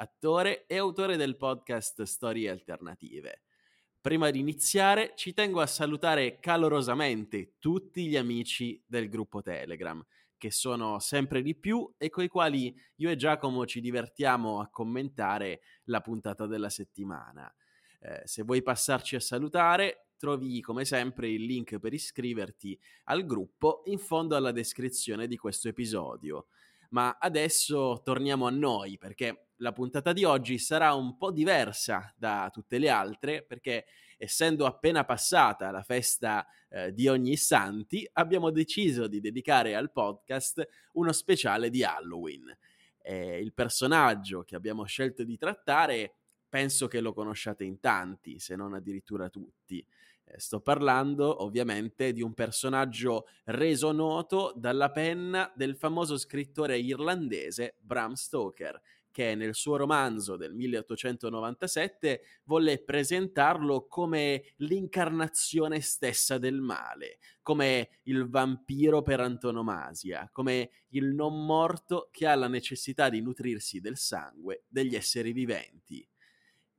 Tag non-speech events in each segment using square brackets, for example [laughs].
attore e autore del podcast Storie Alternative. Prima di iniziare ci tengo a salutare calorosamente tutti gli amici del gruppo Telegram che sono sempre di più e coi quali io e Giacomo ci divertiamo a commentare la puntata della settimana. Eh, se vuoi passarci a salutare, trovi come sempre il link per iscriverti al gruppo in fondo alla descrizione di questo episodio. Ma adesso torniamo a noi perché la puntata di oggi sarà un po' diversa da tutte le altre perché essendo appena passata la festa eh, di ogni santi, abbiamo deciso di dedicare al podcast uno speciale di Halloween. Eh, il personaggio che abbiamo scelto di trattare penso che lo conosciate in tanti, se non addirittura tutti. Eh, sto parlando ovviamente di un personaggio reso noto dalla penna del famoso scrittore irlandese Bram Stoker, che nel suo romanzo del 1897 volle presentarlo come l'incarnazione stessa del male, come il vampiro per antonomasia, come il non morto che ha la necessità di nutrirsi del sangue degli esseri viventi.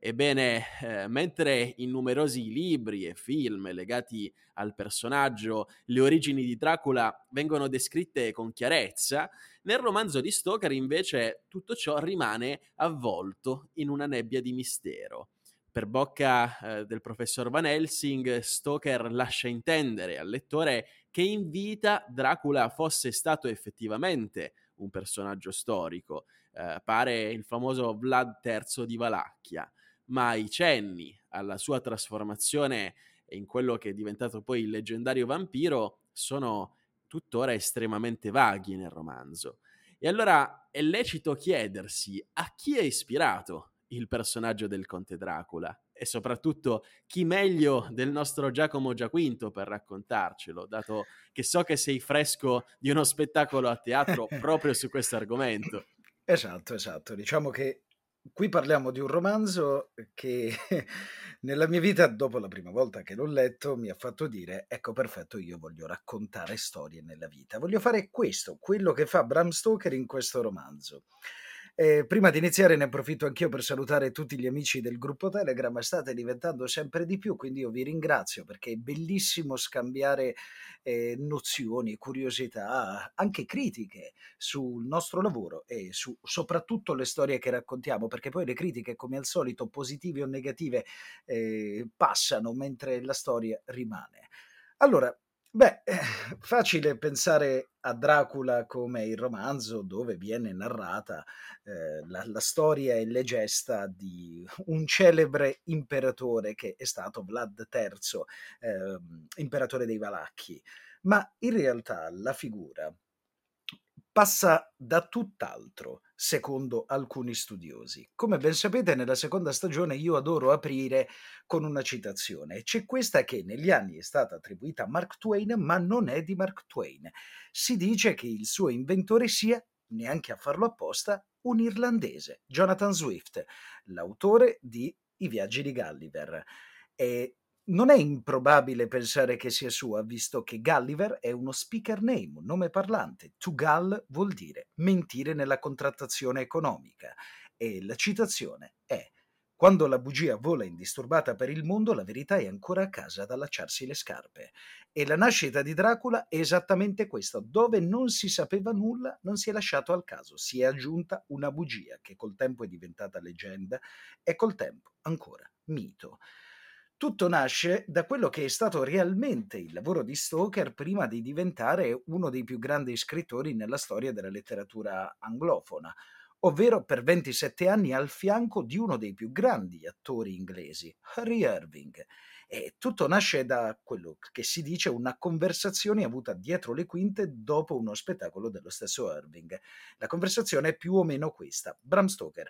Ebbene, eh, mentre in numerosi libri e film legati al personaggio le origini di Dracula vengono descritte con chiarezza, nel romanzo di Stoker invece tutto ciò rimane avvolto in una nebbia di mistero. Per bocca eh, del professor Van Helsing, Stoker lascia intendere al lettore che in vita Dracula fosse stato effettivamente un personaggio storico, eh, pare il famoso Vlad III di Valacchia ma i cenni alla sua trasformazione in quello che è diventato poi il leggendario vampiro sono tuttora estremamente vaghi nel romanzo. E allora è lecito chiedersi a chi è ispirato il personaggio del conte Dracula e soprattutto chi meglio del nostro Giacomo Giaquinto per raccontarcelo, dato che so che sei fresco di uno spettacolo a teatro [laughs] proprio su questo argomento. Esatto, esatto. Diciamo che Qui parliamo di un romanzo che [laughs] nella mia vita, dopo la prima volta che l'ho letto, mi ha fatto dire: Ecco, perfetto, io voglio raccontare storie nella vita. Voglio fare questo, quello che fa Bram Stoker in questo romanzo. Eh, prima di iniziare ne approfitto anch'io per salutare tutti gli amici del gruppo Telegram, state diventando sempre di più, quindi io vi ringrazio perché è bellissimo scambiare eh, nozioni, curiosità, anche critiche sul nostro lavoro e su soprattutto le storie che raccontiamo, perché poi le critiche, come al solito, positive o negative, eh, passano mentre la storia rimane. Allora, Beh, eh, facile pensare a Dracula come il romanzo dove viene narrata eh, la, la, storia e le gesta di un celebre imperatore che è stato Vlad III, eh, imperatore dei Valacchi, ma in realtà la figura passa da tutt'altro, secondo alcuni studiosi. Come ben sapete, nella seconda stagione io adoro aprire con una citazione. C'è questa che negli anni è stata attribuita a Mark Twain, ma non è di Mark Twain. Si dice che il suo inventore sia, neanche a farlo apposta, un irlandese, Jonathan Swift, l'autore di I viaggi di Gulliver. E non è improbabile pensare che sia sua, visto che Gulliver è uno speaker name, un nome parlante. To gull vuol dire mentire nella contrattazione economica. E la citazione è quando la bugia vola indisturbata per il mondo, la verità è ancora a casa ad allacciarsi le scarpe. E la nascita di Dracula è esattamente questa. Dove non si sapeva nulla, non si è lasciato al caso. Si è aggiunta una bugia che col tempo è diventata leggenda e col tempo ancora mito. Tutto nasce da quello che è stato realmente il lavoro di Stoker prima di diventare uno dei più grandi scrittori nella storia della letteratura anglofona, ovvero per 27 anni al fianco di uno dei più grandi attori inglesi, Harry Irving. E tutto nasce da quello che si dice una conversazione avuta dietro le quinte dopo uno spettacolo dello stesso Irving. La conversazione è più o meno questa. Bram Stoker.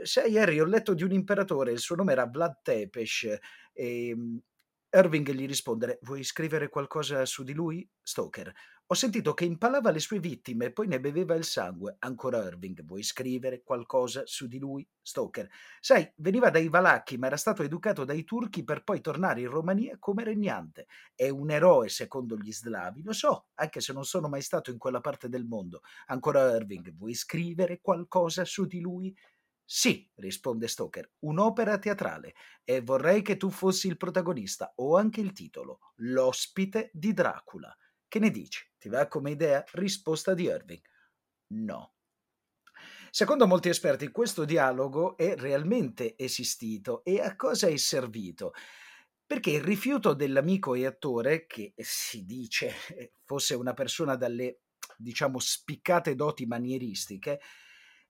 Eh, sai Harry, ho letto di un imperatore, il suo nome era Vlad Tepes e Irving gli risponde: Vuoi scrivere qualcosa su di lui? Stoker. Ho sentito che impalava le sue vittime e poi ne beveva il sangue. Ancora Irving. Vuoi scrivere qualcosa su di lui? Stoker. Sai, veniva dai Valacchi, ma era stato educato dai turchi per poi tornare in Romania come regnante. È un eroe secondo gli slavi, lo so, anche se non sono mai stato in quella parte del mondo. Ancora Irving. Vuoi scrivere qualcosa su di lui? Sì, risponde Stoker, un'opera teatrale e vorrei che tu fossi il protagonista o anche il titolo, L'ospite di Dracula. Che ne dici? Ti va come idea? Risposta di Irving. No. Secondo molti esperti questo dialogo è realmente esistito e a cosa è servito? Perché il rifiuto dell'amico e attore, che si dice fosse una persona dalle diciamo spiccate doti manieristiche,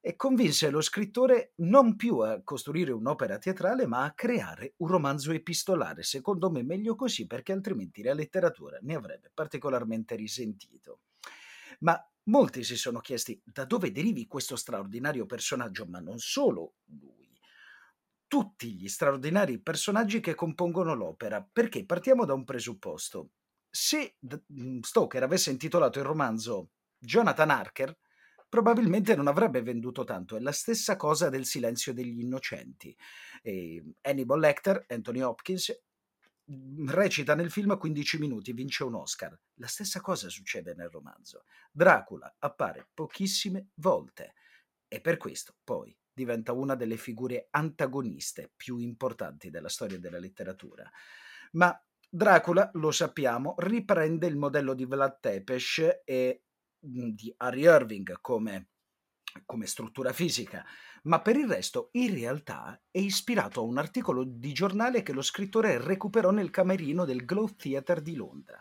e convinse lo scrittore non più a costruire un'opera teatrale, ma a creare un romanzo epistolare. Secondo me meglio così, perché altrimenti la letteratura ne avrebbe particolarmente risentito. Ma molti si sono chiesti da dove derivi questo straordinario personaggio, ma non solo lui. Tutti gli straordinari personaggi che compongono l'opera, perché partiamo da un presupposto. Se Stoker avesse intitolato il romanzo Jonathan Harker, probabilmente non avrebbe venduto tanto. È la stessa cosa del Silenzio degli Innocenti. E Hannibal Lecter, Anthony Hopkins, mhmm, recita nel film 15 minuti, vince un Oscar. La stessa cosa succede nel romanzo. Dracula appare pochissime volte e per questo poi diventa una delle figure antagoniste più importanti della storia della letteratura. Ma Dracula, lo sappiamo, riprende il modello di Vlad Tepes e di Harry Irving come, come struttura fisica, ma per il resto in realtà è ispirato a un articolo di giornale che lo scrittore recuperò nel camerino del Globe Theatre di Londra.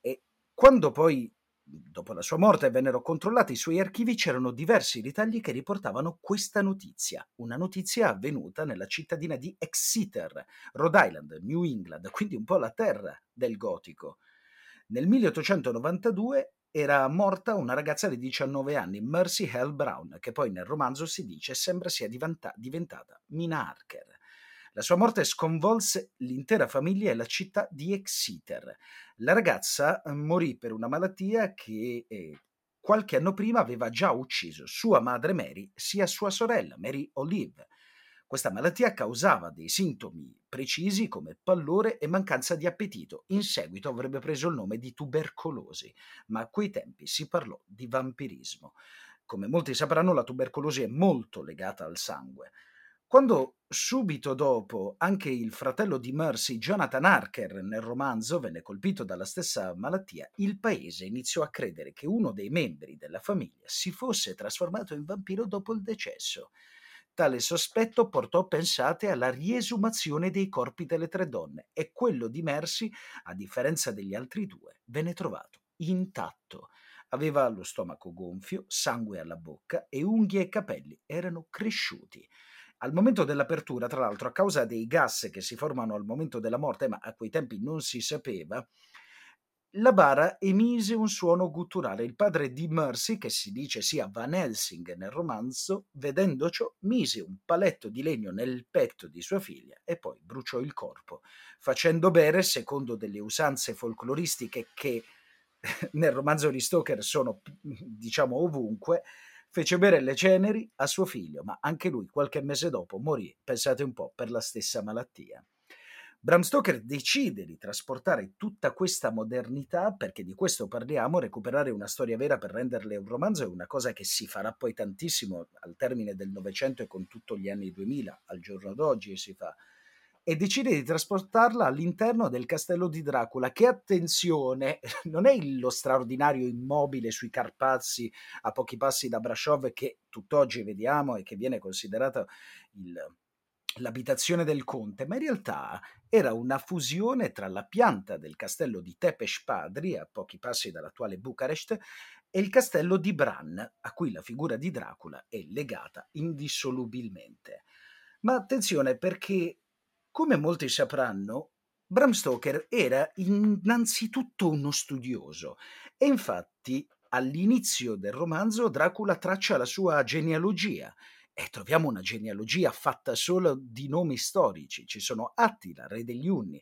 E quando poi, dopo la sua morte, vennero controllati i suoi archivi, c'erano diversi ritagli che riportavano questa notizia, una notizia avvenuta nella cittadina di Exeter, Rhode Island, New England, quindi un po' la terra del gotico. Nel 1892 era morta una ragazza di 19 anni, Mercy Hell Brown, che poi nel romanzo si dice sembra sia diventa- diventata Mina Harker. La sua morte sconvolse l'intera famiglia e la città di Exeter. La ragazza eh, morì per una malattia che eh, qualche anno prima aveva già ucciso sua madre Mary sia sua sorella Mary Olive. Questa malattia causava dei sintomi precisi come pallore e mancanza di appetito. In seguito avrebbe preso il nome di tubercolosi, ma a quei tempi si parlò di vampirismo. Come molti sapranno, la tubercolosi è molto legata al sangue. Quando subito dopo anche il fratello di Mercy, Jonathan Harker, nel romanzo venne colpito dalla stessa malattia, il paese iniziò a credere che uno dei membri della famiglia si fosse trasformato in vampiro dopo il decesso. Tale sospetto portò, pensate, alla riesumazione dei corpi delle tre donne e quello di Mercy, a differenza degli altri due, venne trovato intatto. Aveva lo stomaco gonfio, sangue alla bocca e unghie e capelli erano cresciuti. Al momento dell'apertura, tra l'altro, a causa dei gas che si formano al momento della morte, ma a quei tempi non si sapeva, la bara emise un suono gutturale. Il padre di Mercy, che si dice sia Van Helsing nel romanzo, vedendo ciò, mise un paletto di legno nel petto di sua figlia e poi bruciò il corpo, facendo bere, secondo delle usanze folcloristiche che [laughs] nel romanzo di Stoker sono, diciamo, ovunque, fece bere le ceneri a suo figlio, ma anche lui qualche mese dopo morì, pensate un po', per la stessa malattia. Bram Stoker decide di trasportare tutta questa modernità, perché di questo parliamo, recuperare una storia vera per renderle un romanzo è una cosa che si farà poi tantissimo al termine del Novecento e con tutti gli anni 2000, al giorno d'oggi si fa, e decide di trasportarla all'interno del castello di Dracula, che attenzione, [laughs] non è lo straordinario immobile sui Carpazi a pochi passi da Brasov che tutt'oggi vediamo e che viene considerato il l'abitazione del conte, ma in realtà era una fusione tra la pianta del castello di Tepes Padri, a pochi passi dall'attuale Bucarest, e il castello di Bran, a cui la figura di Dracula è legata indissolubilmente. Ma attenzione perché, come molti sapranno, Bram Stoker era innanzitutto uno studioso e infatti all'inizio del romanzo Dracula traccia la sua genealogia e troviamo una genealogia fatta solo di nomi storici. Ci sono Attila, re degli Unni,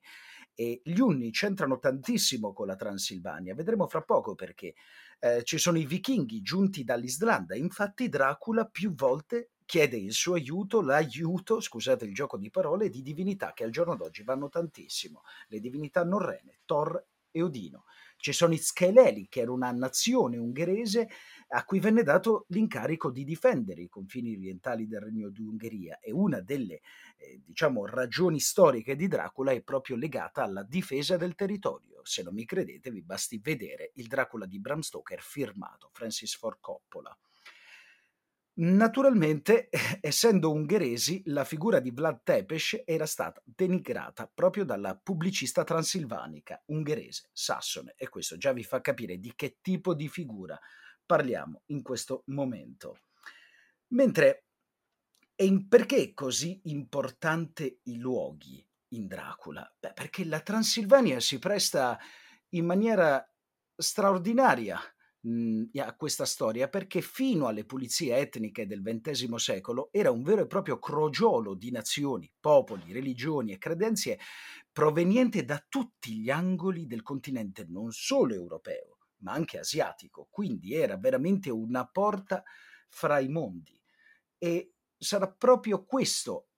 e gli Unni c'entrano tantissimo con la Transilvania, vedremo fra poco perché. Eh, ci sono i vichinghi giunti dall'Islanda, infatti Dracula più volte chiede il suo aiuto, l'aiuto, scusate il gioco di parole, di divinità che al giorno d'oggi vanno tantissimo, le divinità norrene, Thor e Odino. Ci sono i Scheleli, che era una nazione ungherese a cui venne dato l'incarico di difendere i confini orientali del Regno di Ungheria e una delle eh, diciamo, ragioni storiche di Dracula è proprio legata alla difesa del territorio. Se non mi credete vi basti vedere il Dracula di Bram Stoker firmato Francis Ford Coppola. Naturalmente, essendo ungheresi, la figura di Vlad Tepes era stata denigrata proprio dalla pubblicista transilvanica ungherese, sassone, e questo già vi fa capire di che tipo di figura parliamo in questo momento. Mentre, e perché è così importante i luoghi in Dracula? Beh, perché la Transilvania si presta in maniera straordinaria mhmm, a questa storia perché fino alle pulizie etniche del XX secolo era un vero e proprio crogiolo di nazioni, popoli, religioni e credenze proveniente da tutti gli angoli del continente non solo europeo, ma anche asiatico. Quindi era veramente una porta fra i mondi. E sarà proprio questo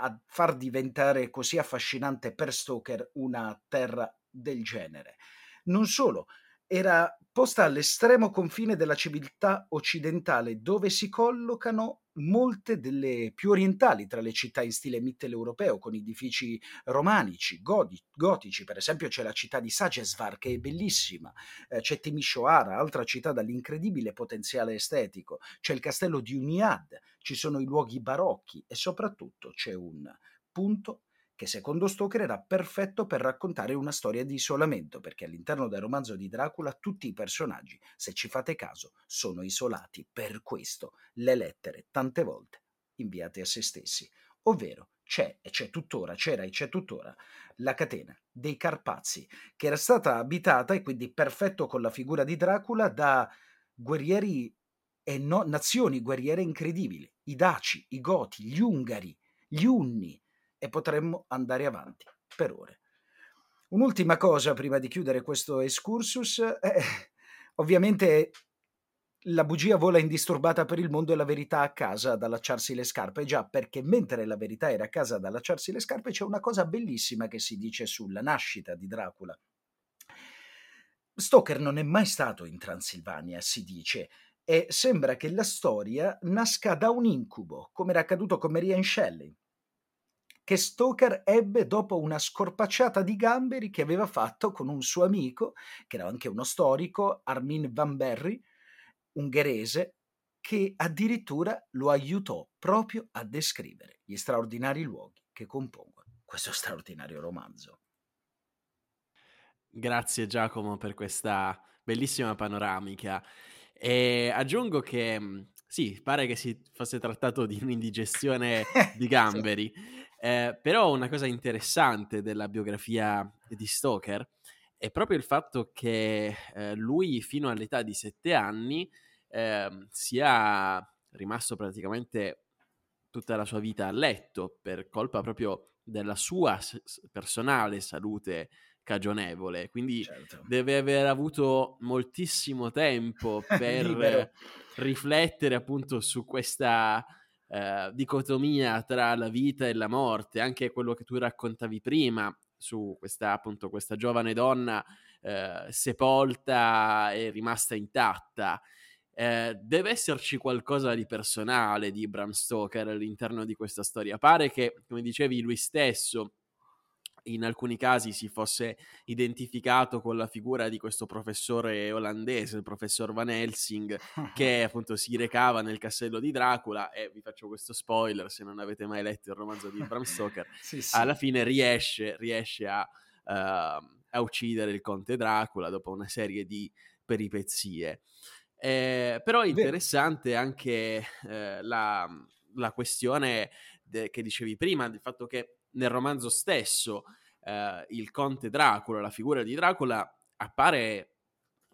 a far diventare così affascinante per Stoker una terra del genere. Non solo, era posta all'estremo confine della civiltà occidentale, dove si collocano molte delle più orientali tra le città in stile mitteleuropeo, con edifici romanici, godi- gotici. Per esempio c'è la città di Sagesvar, che è bellissima, eh, c'è Timisoara, altra città dall'incredibile potenziale estetico, c'è il castello di Uniad, ci sono i luoghi barocchi e soprattutto c'è un punto che secondo Stoker era perfetto per raccontare una storia di isolamento, perché all'interno del romanzo di Dracula tutti i personaggi, se ci fate caso, sono isolati. Per questo le lettere, tante volte, inviate a se stessi. Ovvero c'è, e c'è tuttora, c'era e c'è tuttora, la catena dei Carpazi, che era stata abitata, e quindi perfetto con la figura di Dracula, da guerrieri e no, nazioni guerriere incredibili, i Daci, i Goti, gli Ungari, gli Unni, e potremmo andare avanti per ore. Un'ultima cosa prima di chiudere questo excursus, eh, ovviamente la bugia vola indisturbata per il mondo e la verità a casa ad allacciarsi le scarpe, già perché mentre la verità era a casa ad allacciarsi le scarpe c'è una cosa bellissima che si dice sulla nascita di Dracula. Stoker non è mai stato in Transilvania, si dice, e sembra che la storia nasca da un incubo, come era accaduto con Marianne Shelley che Stoker ebbe dopo una scorpacciata di gamberi che aveva fatto con un suo amico, che era anche uno storico, Armin Van Berry, ungherese, che addirittura lo aiutò proprio a descrivere gli straordinari luoghi che compongono questo straordinario romanzo. Grazie Giacomo per questa bellissima panoramica. E aggiungo che sì, pare che si fosse trattato di un'indigestione [laughs] di gamberi. Eh, però una cosa interessante della biografia di Stoker è proprio il fatto che eh, lui fino all'età di sette anni eh, sia rimasto praticamente tutta la sua vita a letto per colpa proprio della sua s- personale salute cagionevole. Quindi certo. deve aver avuto moltissimo tempo [laughs] per riflettere appunto su questa eh, dicotomia tra la vita e la morte, anche quello che tu raccontavi prima su questa, appunto, questa giovane donna eh, sepolta e rimasta intatta. Eh, deve esserci qualcosa di personale di Bram Stoker all'interno di questa storia. Pare che, come dicevi, lui stesso in alcuni casi si fosse identificato con la figura di questo professore olandese, il professor Van Helsing, [laughs] che appunto si recava nel castello di Dracula e vi faccio questo spoiler se non avete mai letto il romanzo di Bram Stoker, [laughs] sì, sì. alla fine riesce, riesce a, uh, a, uccidere il conte Dracula dopo una serie di peripezie. Eh, però è interessante anche eh, la, la, questione de- che dicevi prima, del fatto che nel romanzo stesso eh, il conte Dracula, la figura di Dracula, appare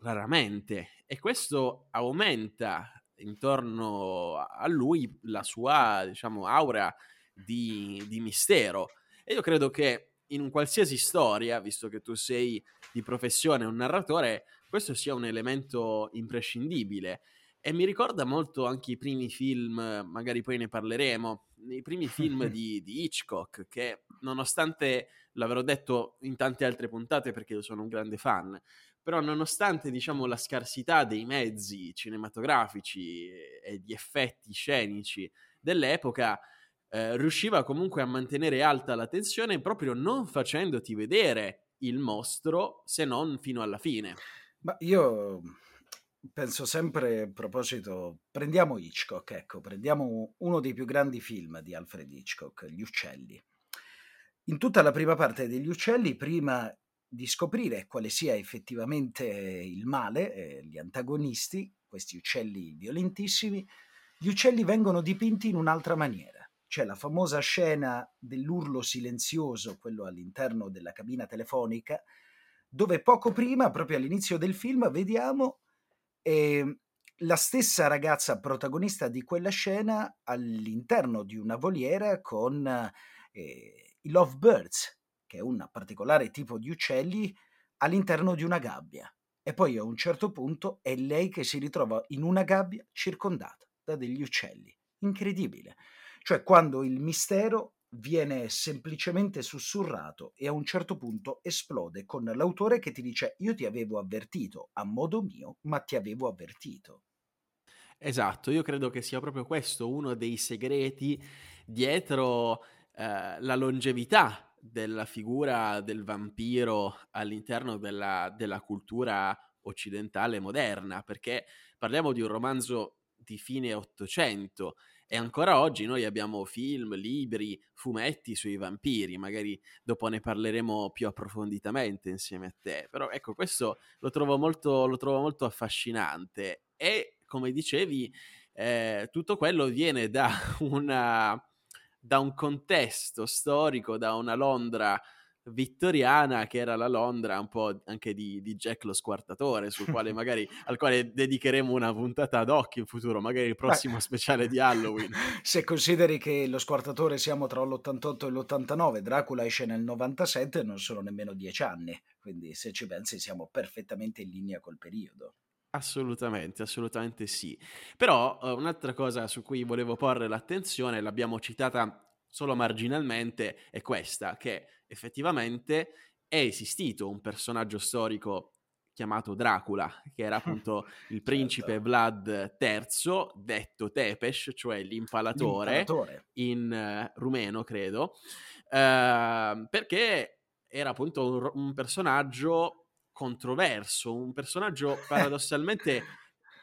raramente e questo aumenta intorno a lui la sua, diciamo, aura di, di mistero. E io credo che in un qualsiasi storia, visto che tu sei di professione un narratore, questo sia un elemento imprescindibile. E mi ricorda molto anche i primi film, magari poi ne parleremo, i primi film [laughs] di, di Hitchcock, che nonostante l'avrò detto in tante altre puntate perché io sono un grande fan, però nonostante diciamo la scarsità dei mezzi cinematografici e di effetti scenici dell'epoca, eh, riusciva comunque a mantenere alta la tensione proprio non facendoti vedere il mostro se non fino alla fine. Ma io penso sempre a proposito, prendiamo Hitchcock, ecco, prendiamo uno dei più grandi film di Alfred Hitchcock, Gli uccelli. In tutta la prima parte degli uccelli, prima di scoprire quale sia effettivamente il male, eh, gli antagonisti, questi uccelli violentissimi, gli uccelli vengono dipinti in un'altra maniera c'è la famosa scena dell'urlo silenzioso, quello all'interno della cabina telefonica, dove poco prima, proprio all'inizio del film, vediamo eh, la stessa ragazza protagonista di quella scena all'interno di una voliera con eh, i lovebirds, che è un particolare tipo di uccelli, all'interno di una gabbia. E poi a un certo punto è lei che si ritrova in una gabbia circondata da degli uccelli. Incredibile cioè quando il mistero viene semplicemente sussurrato e a un certo punto esplode con l'autore che ti dice io ti avevo avvertito a modo mio, ma ti avevo avvertito. Esatto, io credo che sia proprio questo uno dei segreti dietro eh, la longevità della figura del vampiro all'interno della, della cultura occidentale moderna, perché parliamo di un romanzo di fine Ottocento e ancora oggi noi abbiamo film, libri, fumetti sui vampiri, magari dopo ne parleremo più approfonditamente insieme a te. Però ecco, questo lo trovo molto, lo trovo molto affascinante e come dicevi, eh, tutto quello viene da, [laughs] una, da un contesto storico, da una Londra vittoriana che era la Londra un po' anche di, di Jack lo squartatore sul quale [laughs] magari al quale dedicheremo una puntata ad occhio in futuro magari il prossimo Beh, speciale di Halloween. [laughs] Se consideri che lo squartatore siamo tra l'88 e l'89 Dracula esce nel 97 non sono nemmeno dieci anni quindi se ci pensi siamo perfettamente in linea col periodo. Assolutamente, assolutamente sì. Però uh, un'altra cosa su cui volevo porre l'attenzione, l'abbiamo citata solo marginalmente, è questa, che effettivamente è esistito un personaggio storico chiamato Dracula, che era [laughs] appunto il principe certo. Vlad III, detto Tepes, cioè l'impalatore, l'impalatore. in uh, rumeno, credo, uh, perché era appunto un, un, personaggio controverso, un personaggio [laughs] paradossalmente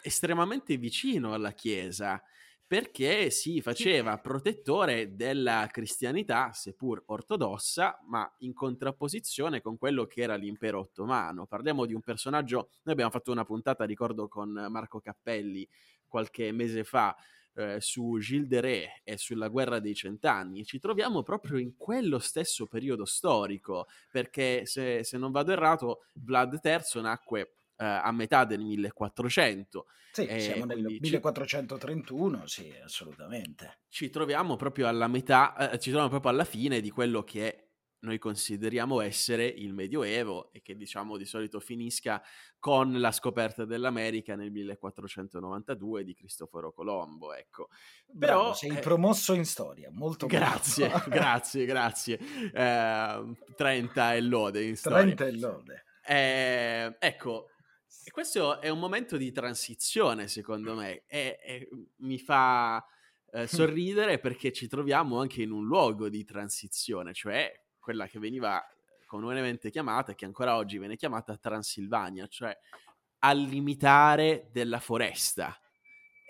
estremamente vicino alla Chiesa, perché si faceva protettore della cristianità, seppur ortodossa, ma in contrapposizione con quello che era l'impero ottomano. Parliamo di un personaggio, noi abbiamo fatto una puntata, ricordo, con Marco Cappelli qualche mese fa, eh, su Gilles de Ré e sulla guerra dei cent'anni, ci troviamo proprio in quello stesso periodo storico, perché se, se non vado errato, Vlad III nacque a metà del 1400. Sì, eh, siamo nel 1431, ci, sì, assolutamente. Ci troviamo proprio alla metà, eh, ci troviamo proprio alla fine di quello che noi consideriamo essere il Medioevo e che diciamo di solito finisca con la scoperta dell'America nel 1492 di Cristoforo Colombo, ecco. Però Bravo, sei eh, promosso in storia, molto [laughs] Grazie, grazie, grazie. Eh, 30 e lode in storia. 30 e lode. Eh, ecco, e questo è un momento di transizione, secondo me, e, e mi fa eh, [laughs] sorridere perché ci troviamo anche in un luogo di transizione, cioè quella che veniva comunemente chiamata, e che ancora oggi viene chiamata Transilvania, cioè al limitare della foresta.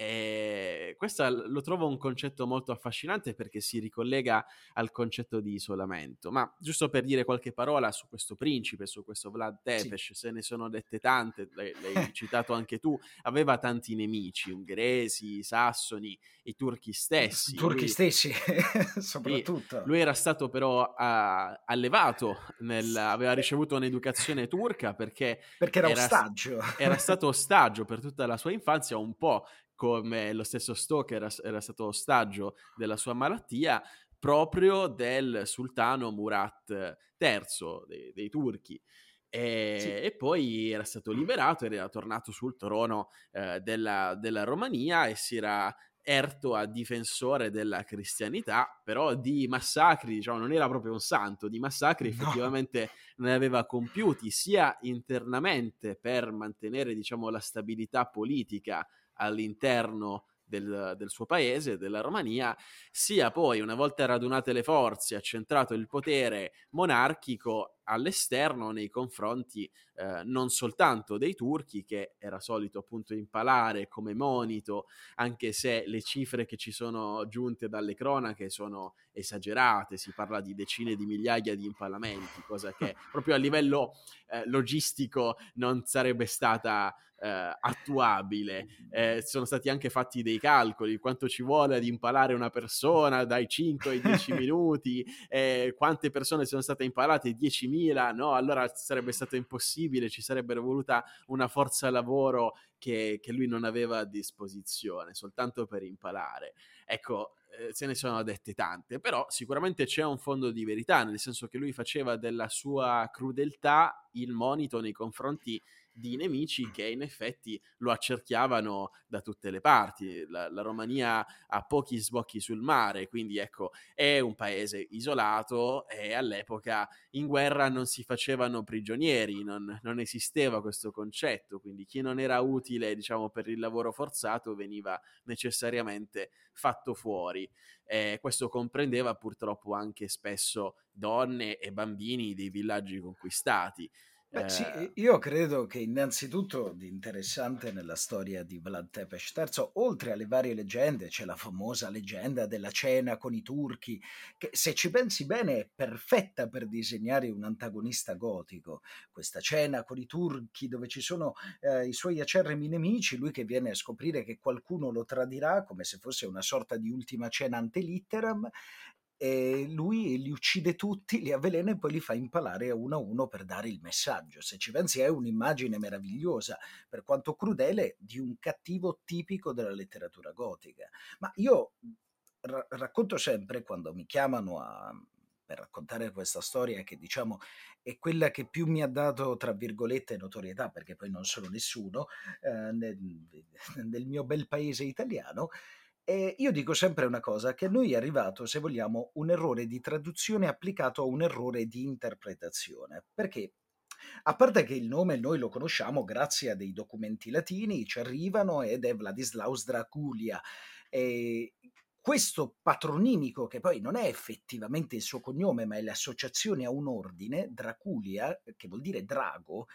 E questo lo trovo un concetto molto affascinante perché si ricollega al concetto di isolamento. Ma giusto per dire qualche parola su questo principe, su questo Vlad Tepes, sì. se ne sono dette tante, l'hai, l'hai [laughs] citato anche tu, aveva tanti nemici, ungheresi, sassoni, i turchi stessi. I turchi lui, stessi, [laughs] soprattutto. Lui era stato però uh, allevato, nel, aveva ricevuto un'educazione turca perché... Perché era, era ostaggio. Era stato [laughs] ostaggio per tutta la sua infanzia, un po' come lo stesso Stoker era, era stato ostaggio della sua malattia, proprio del sultano Murat III dei, dei turchi. E, sì. e, poi era stato liberato era tornato sul trono eh, della, della, Romania e si era erto a difensore della cristianità, però di massacri, diciamo, non era proprio un santo, di massacri no. effettivamente ne aveva compiuti sia internamente per mantenere, diciamo, la stabilità politica all'interno del, del, suo paese, della Romania, sia poi, una volta radunate le forze, accentrato il potere monarchico all'esterno nei confronti eh, non soltanto dei turchi, che era solito appunto impalare come monito, anche se le cifre che ci sono giunte dalle cronache sono esagerate, si parla di decine di migliaia di impalamenti, cosa che [laughs] proprio a livello eh, logistico non sarebbe stata eh, attuabile. Eh, sono stati anche fatti dei calcoli, quanto ci vuole ad impalare una persona dai 5 ai 10 [laughs] minuti, eh, quante persone sono state impalate, 10.000, no? Allora sarebbe stato impossibile, ci sarebbe voluta una forza lavoro che, che lui non aveva a disposizione, soltanto per impalare. Ecco, eh, se ne sono dette tante, però sicuramente c'è un fondo di verità, nel senso che lui faceva della sua crudeltà il monito nei confronti di nemici che in effetti lo accerchiavano da tutte le parti. La, la, Romania ha pochi sbocchi sul mare, quindi ecco, è un paese isolato e all'epoca in guerra non si facevano prigionieri, non, non esisteva questo concetto, quindi chi non era utile, diciamo, per il lavoro forzato veniva necessariamente fatto fuori. Eh, questo comprendeva purtroppo anche spesso donne e bambini dei villaggi conquistati. Beh, sì, eh. io credo che innanzitutto di interessante nella storia di Vlad Tepes III, oltre alle varie leggende, c'è la famosa leggenda della cena con i turchi, che se ci pensi bene è perfetta per disegnare un antagonista gotico. Questa cena con i turchi dove ci sono eh, i suoi acerrimi nemici, lui che viene a scoprire che qualcuno lo tradirà come se fosse una sorta di ultima cena ante litteram e lui li uccide tutti, li avvelena e poi li fa impalare uno a uno per dare il messaggio. Se ci pensi è un'immagine meravigliosa, per quanto crudele, di un cattivo tipico della letteratura gotica. Ma io ra- racconto sempre quando mi chiamano a, per raccontare questa storia che diciamo è quella che più mi ha dato, tra virgolette, notorietà, perché poi non sono nessuno, eh, nel, nel mio bel paese italiano, e io dico sempre una cosa, che a noi è arrivato, se vogliamo, un errore di traduzione applicato a un errore di interpretazione. Perché a parte che il nome noi lo conosciamo grazie a dei documenti latini, ci arrivano ed è Vladislaus Draculia. E questo patronimico, che poi non è effettivamente il suo cognome, ma è l'associazione a un ordine, Draculia, che vuol dire drago,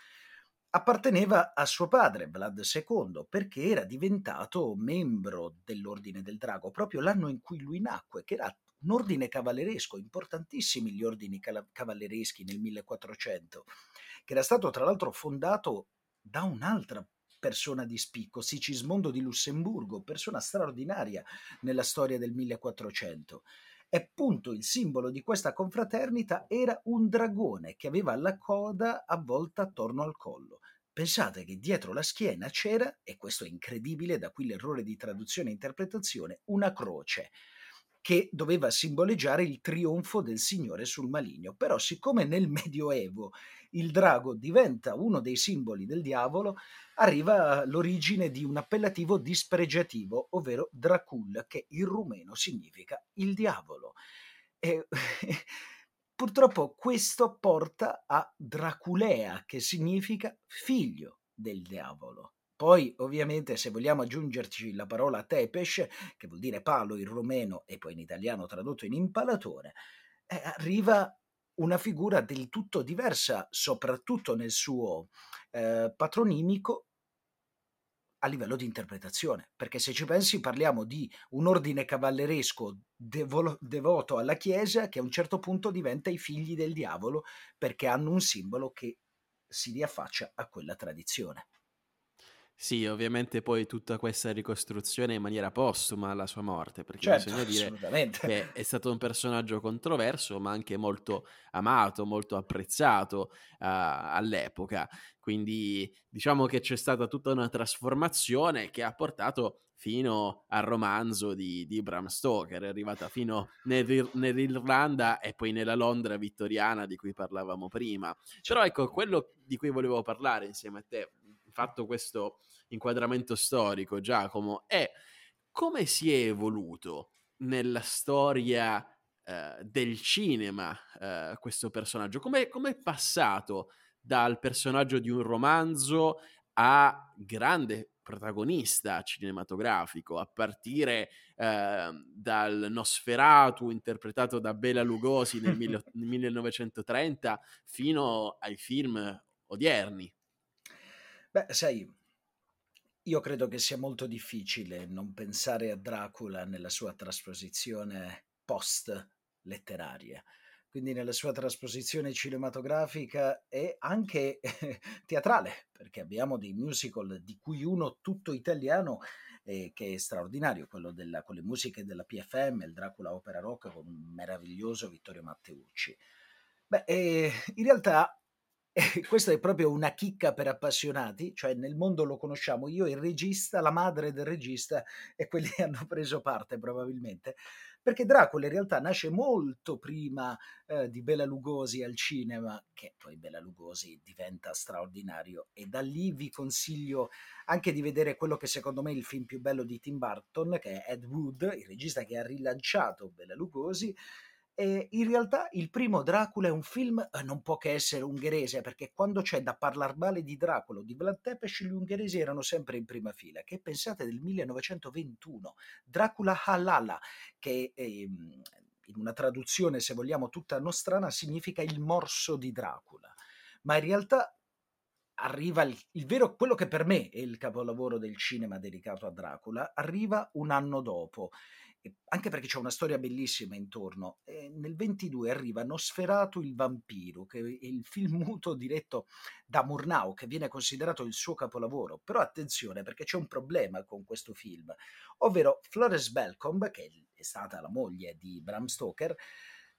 apparteneva a suo padre, Vlad II, perché era diventato membro dell'Ordine del Drago proprio l'anno in cui lui nacque, che era un ordine cavalleresco, importantissimi gli ordini cavallereschi nel 1400, che era stato tra l'altro fondato da un'altra persona di spicco, Sigismondo di Lussemburgo, persona straordinaria nella storia del 1400 e appunto il simbolo di questa confraternita era un dragone che aveva la coda avvolta attorno al collo. Pensate che dietro la schiena c'era, e questo è incredibile, da qui l'errore di traduzione e interpretazione, una croce che doveva simboleggiare il trionfo del Signore sul maligno. Però siccome nel [laughs] Medioevo il drago diventa uno dei simboli del diavolo, arriva l'origine di un appellativo dispregiativo, ovvero Dracul, che in rumeno significa il diavolo. E, [laughs] purtroppo questo porta a Draculea, che significa figlio del diavolo. Poi, ovviamente, se vogliamo aggiungerci la parola tepes, che vuol dire palo in romeno e poi in italiano tradotto in impalatore, eh, arriva una figura del tutto diversa, soprattutto nel suo eh, patronimico, a livello di interpretazione, perché se ci pensi parliamo di un ordine cavalleresco devo- devoto alla Chiesa che a un certo punto diventa i figli del diavolo perché hanno un simbolo che si riaffaccia a quella tradizione. Sì, ovviamente poi tutta questa ricostruzione in maniera postuma alla sua morte, perché Certo, bisogna dire che è stato un personaggio controverso, ma anche molto amato, molto apprezzato uh, all'epoca. Quindi diciamo che c'è stata tutta una trasformazione che ha portato fino al romanzo di, di Bram Stoker, è arrivata fino nel, nell'Irlanda e poi nella Londra vittoriana di cui parlavamo prima. Però ecco, quello di cui volevo parlare insieme a te, fatto questo inquadramento storico, Giacomo, è come si è evoluto nella storia eh, del cinema eh, questo personaggio? Come è passato dal personaggio di un romanzo a grande protagonista cinematografico, a partire eh, dal Nosferatu interpretato da Bela Lugosi nel, [laughs] mil- nel 1930 fino ai film odierni. Beh, sai, io credo che sia molto difficile non pensare a Dracula nella sua trasposizione post-letteraria, quindi nella sua trasposizione cinematografica e anche [laughs] teatrale, perché abbiamo dei musical di cui uno tutto italiano eh, che è straordinario, quello della, con le musiche della PFM, il Dracula Opera Rock con un meraviglioso Vittorio Matteucci. Beh, eh, in realtà [laughs] questa è proprio una chicca per appassionati, cioè nel mondo lo conosciamo io, il regista, la madre del regista e quelli che [laughs] hanno preso parte probabilmente, perché Dracula in realtà nasce molto prima eh, di Bela Lugosi al cinema, che poi Bela Lugosi diventa straordinario e da lì vi consiglio anche di vedere quello che secondo me è il film più bello di Tim Burton, che è Ed Wood, il regista che ha rilanciato Bela Lugosi, e in realtà il primo Dracula è un film eh, non può che essere ungherese, perché quando c'è da parlare male di Dracula o di Vlad Tepes, gli ungheresi erano sempre in prima fila. Che pensate del 1921? Dracula Halala, che ehm, in una traduzione, se vogliamo, tutta nostrana, significa il morso di Dracula. Ma in realtà arriva il, il, vero, quello che per me è il capolavoro del cinema dedicato a Dracula, arriva un anno dopo anche perché c'è una storia bellissima intorno. E nel 22 arriva Nosferatu il vampiro, che è il film [laughs] muto diretto da Murnau, che viene considerato il suo capolavoro. Però attenzione, perché c'è un problema con questo film, ovvero Flores Belcombe, che è stata la moglie di Bram Stoker,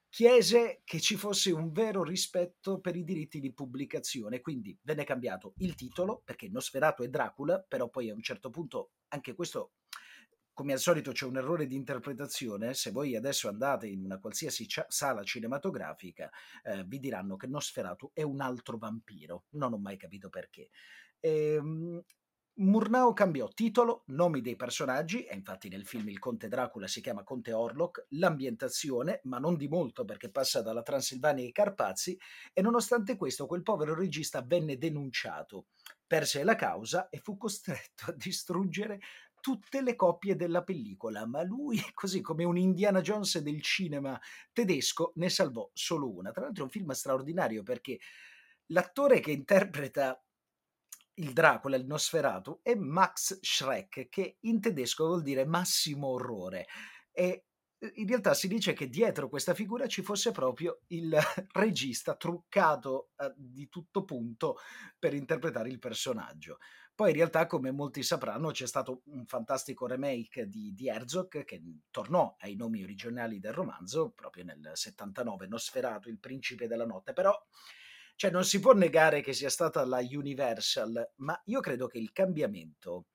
chiese che ci fosse un vero rispetto per i diritti di pubblicazione, quindi venne cambiato il titolo, perché Nosferatu è Dracula, però poi a un certo punto anche questo come al solito c'è un errore di interpretazione, se voi adesso andate in una qualsiasi cia- sala cinematografica eh, vi diranno che Nosferatu è un altro vampiro, non ho mai capito perché. Ehm, Murnau cambiò titolo, nomi dei personaggi, e infatti nel film il conte Dracula si chiama conte Orlok, l'ambientazione, ma non di molto perché passa dalla Transilvania ai Carpazi, e nonostante questo quel povero regista venne denunciato, perse la causa e fu costretto a distruggere tutte le copie della pellicola, ma lui, [laughs] così come un Indiana Jones del cinema tedesco, ne salvò solo una. Tra l'altro è un film straordinario perché l'attore che interpreta il Dracula, il Nosferatu, è Max Schreck, che in tedesco vuol dire massimo orrore. E in realtà si dice che dietro questa figura ci fosse proprio il [laughs] regista truccato eh, di tutto punto per interpretare il personaggio. Poi in realtà, come molti sapranno, c'è stato un fantastico remake di, di Herzog che tornò ai nomi originali del romanzo proprio nel 79, Nosferatu, il principe della notte, però cioè, non si può negare che sia stata la Universal, ma io credo che il cambiamento,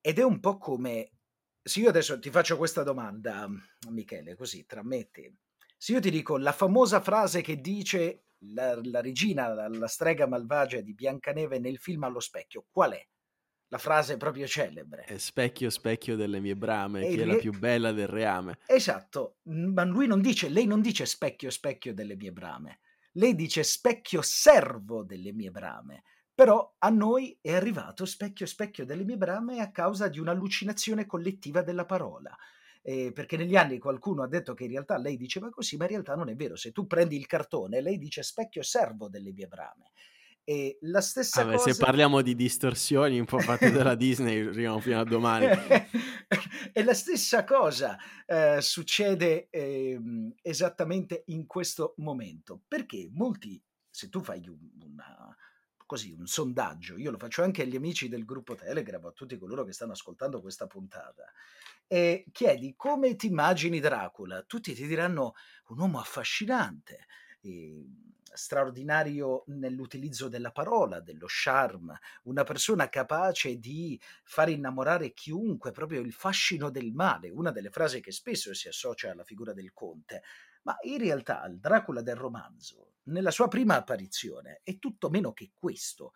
ed è un po' come se io adesso ti faccio questa domanda, Michele, così tra me e te, se io ti dico la famosa frase che dice la, la regina, la, la, strega malvagia di Biancaneve nel film allo specchio, qual è? La frase proprio celebre. È specchio, specchio delle mie brame, e chi è la più bella del reame. Esatto, ma lui non dice, lei non dice specchio, specchio delle mie brame, lei dice specchio servo delle mie brame. Però a noi è arrivato specchio specchio delle mie brame a causa di un'allucinazione collettiva della parola. Eh, perché negli anni qualcuno ha detto che in realtà lei diceva così, ma in realtà non è vero. Se tu prendi il cartone, lei dice specchio servo delle mie brame. E la stessa Vabbè, cosa... se parliamo di distorsioni un po' fatte dalla Disney, arriviamo fino a domani. [laughs] e la stessa cosa eh, succede eh, esattamente in questo momento, perché molti, se tu fai un, una, così, un sondaggio, io lo faccio anche agli amici del gruppo Telegram, a tutti coloro che stanno ascoltando questa puntata, e chiedi come ti immagini Dracula, tutti ti diranno un uomo affascinante, eh, straordinario nell'utilizzo della parola, dello charme, una persona capace di far innamorare chiunque, proprio il fascino del male, una delle frasi che spesso si associa alla figura del conte. Ma in realtà il Dracula del romanzo, nella sua prima apparizione, è tutto meno che questo.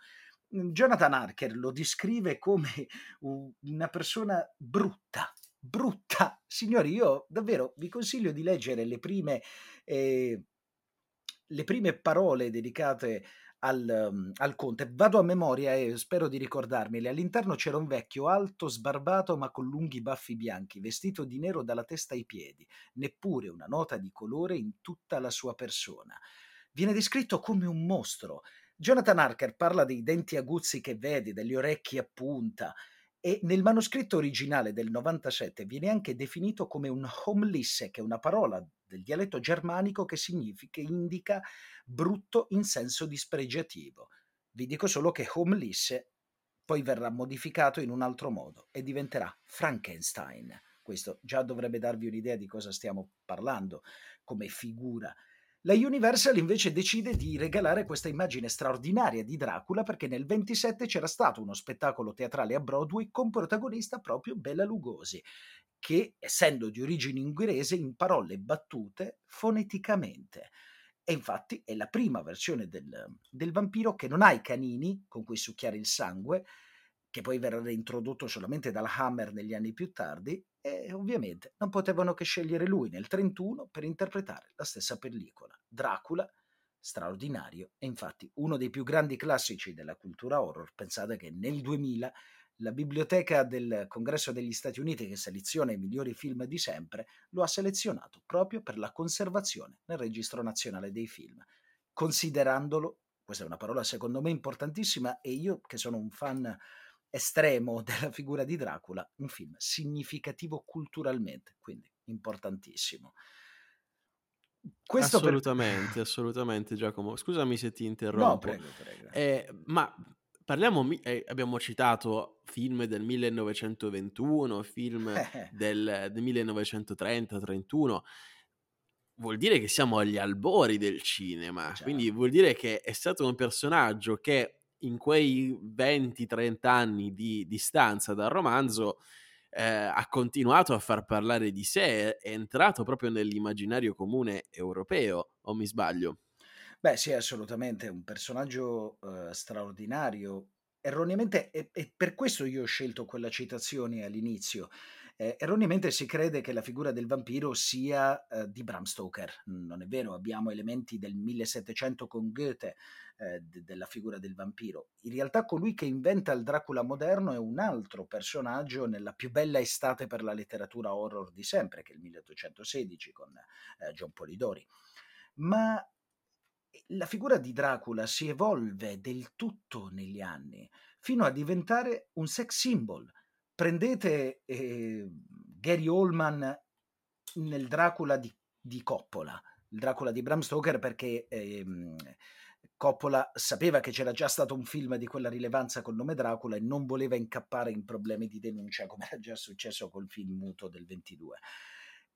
Jonathan Harker lo descrive come una persona brutta, brutta. Signori, io davvero vi consiglio di leggere le prime, eh, le prime parole dedicate al, um, al, conte. Vado a memoria e spero di ricordarmele. All'interno c'era un vecchio alto, sbarbato, ma con lunghi baffi bianchi, vestito di nero dalla testa ai piedi, neppure una nota di colore in tutta la sua persona. Viene descritto come un mostro. Jonathan Harker parla dei denti aguzzi che vedi, delle orecchie a punta, e nel manoscritto originale del 97 viene anche definito come un homlisse, che è una parola del dialetto germanico che significa, indica brutto in senso dispregiativo. Vi dico solo che homlisse poi verrà modificato in un altro modo e diventerà Frankenstein. Questo già dovrebbe darvi un'idea di cosa stiamo parlando come figura la Universal invece decide di regalare questa immagine straordinaria di Dracula perché nel 27 c'era stato uno spettacolo teatrale a Broadway con protagonista proprio Bella Lugosi, che essendo di origine inglese imparò le battute foneticamente. E infatti è la prima versione del, del vampiro che non ha i canini con cui succhiare il sangue, che poi verrà reintrodotto solamente dalla Hammer negli anni più tardi, e ovviamente non potevano che scegliere lui nel 31 per interpretare la stessa pellicola. Dracula, straordinario, e infatti uno dei più grandi classici della cultura horror. Pensate che nel 2000 la biblioteca del Congresso degli Stati Uniti, che seleziona i migliori film di sempre, lo ha selezionato proprio per la conservazione nel registro nazionale dei film, considerandolo, questa è una parola secondo me importantissima, e io che sono un fan estremo [laughs] della figura di Dracula, un film significativo culturalmente, quindi importantissimo. Questo assolutamente, per... assolutamente Giacomo. Scusami se ti interrompo. No, prego, prego. Eh, ma parliamo, eh, abbiamo citato film del 1921, film [laughs] del, del 1930-31 vuol dire che siamo agli albori del cinema, certo. quindi vuol dire che è stato un personaggio che in quei 20-30 anni di distanza dal romanzo eh, ha continuato a far parlare di sé, è entrato proprio nell'immaginario comune europeo, o mi sbaglio? Beh, sì, assolutamente, un personaggio uh, straordinario. Erroneamente, e, e per questo io ho scelto quella citazione all'inizio, eh, erroneamente si crede che la figura del vampiro sia eh, di Bram Stoker. Non è vero, abbiamo elementi del 1700 con Goethe eh, de- della figura del vampiro. In realtà colui che inventa il Dracula moderno è un altro personaggio nella più bella estate per la letteratura horror di sempre, che è il 1816 con eh, John Polidori. Ma la figura di Dracula si evolve del tutto negli anni, fino a diventare un sex symbol prendete eh, Gary Oldman nel Dracula di, di, Coppola, il Dracula di Bram Stoker perché ehm, Coppola sapeva che c'era già stato un film di quella rilevanza col nome Dracula e non voleva incappare in problemi di denuncia come era già successo col film muto del 22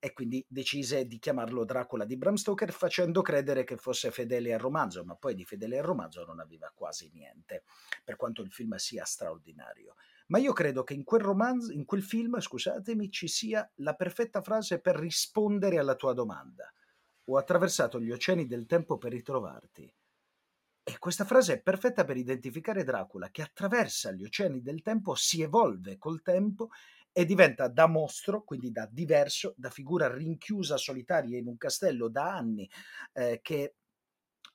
e quindi decise di chiamarlo Dracula di Bram Stoker facendo credere che fosse fedele al romanzo, ma poi di fedele al romanzo non aveva quasi niente, per quanto il film sia straordinario. Ma io credo che in quel romanzo, in quel film, scusatemi, ci sia la perfetta frase per rispondere alla tua domanda. Ho attraversato gli oceani del tempo per ritrovarti. E questa frase è perfetta per identificare Dracula, che attraversa gli oceani del tempo, si evolve col tempo e diventa da mostro, quindi da diverso, da figura rinchiusa solitaria in un castello da anni, eh, che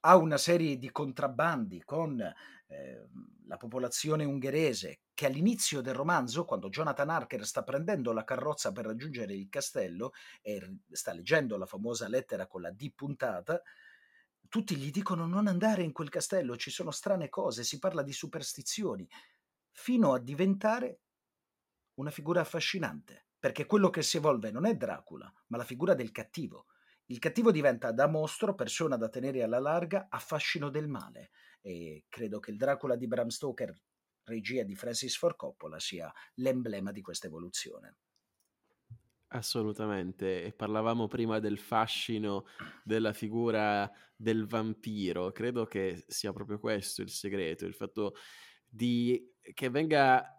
ha una serie di contrabbandi con eh, la popolazione ungherese, che all'inizio del romanzo, quando Jonathan Harker sta prendendo la carrozza per raggiungere il castello e sta leggendo la famosa lettera con la D puntata, tutti gli dicono non andare in quel castello, ci sono strane cose, si parla di superstizioni, fino a diventare una figura affascinante, perché quello che si evolve non è Dracula, ma la figura del cattivo. Il cattivo diventa da mostro, persona da tenere alla larga, affascino del male. E credo che il Dracula di Bram Stoker, regia di Francis Ford Coppola, sia l'emblema di questa evoluzione. Assolutamente, e parlavamo prima del fascino della figura del vampiro, credo che sia proprio questo il segreto, il fatto di che venga eh,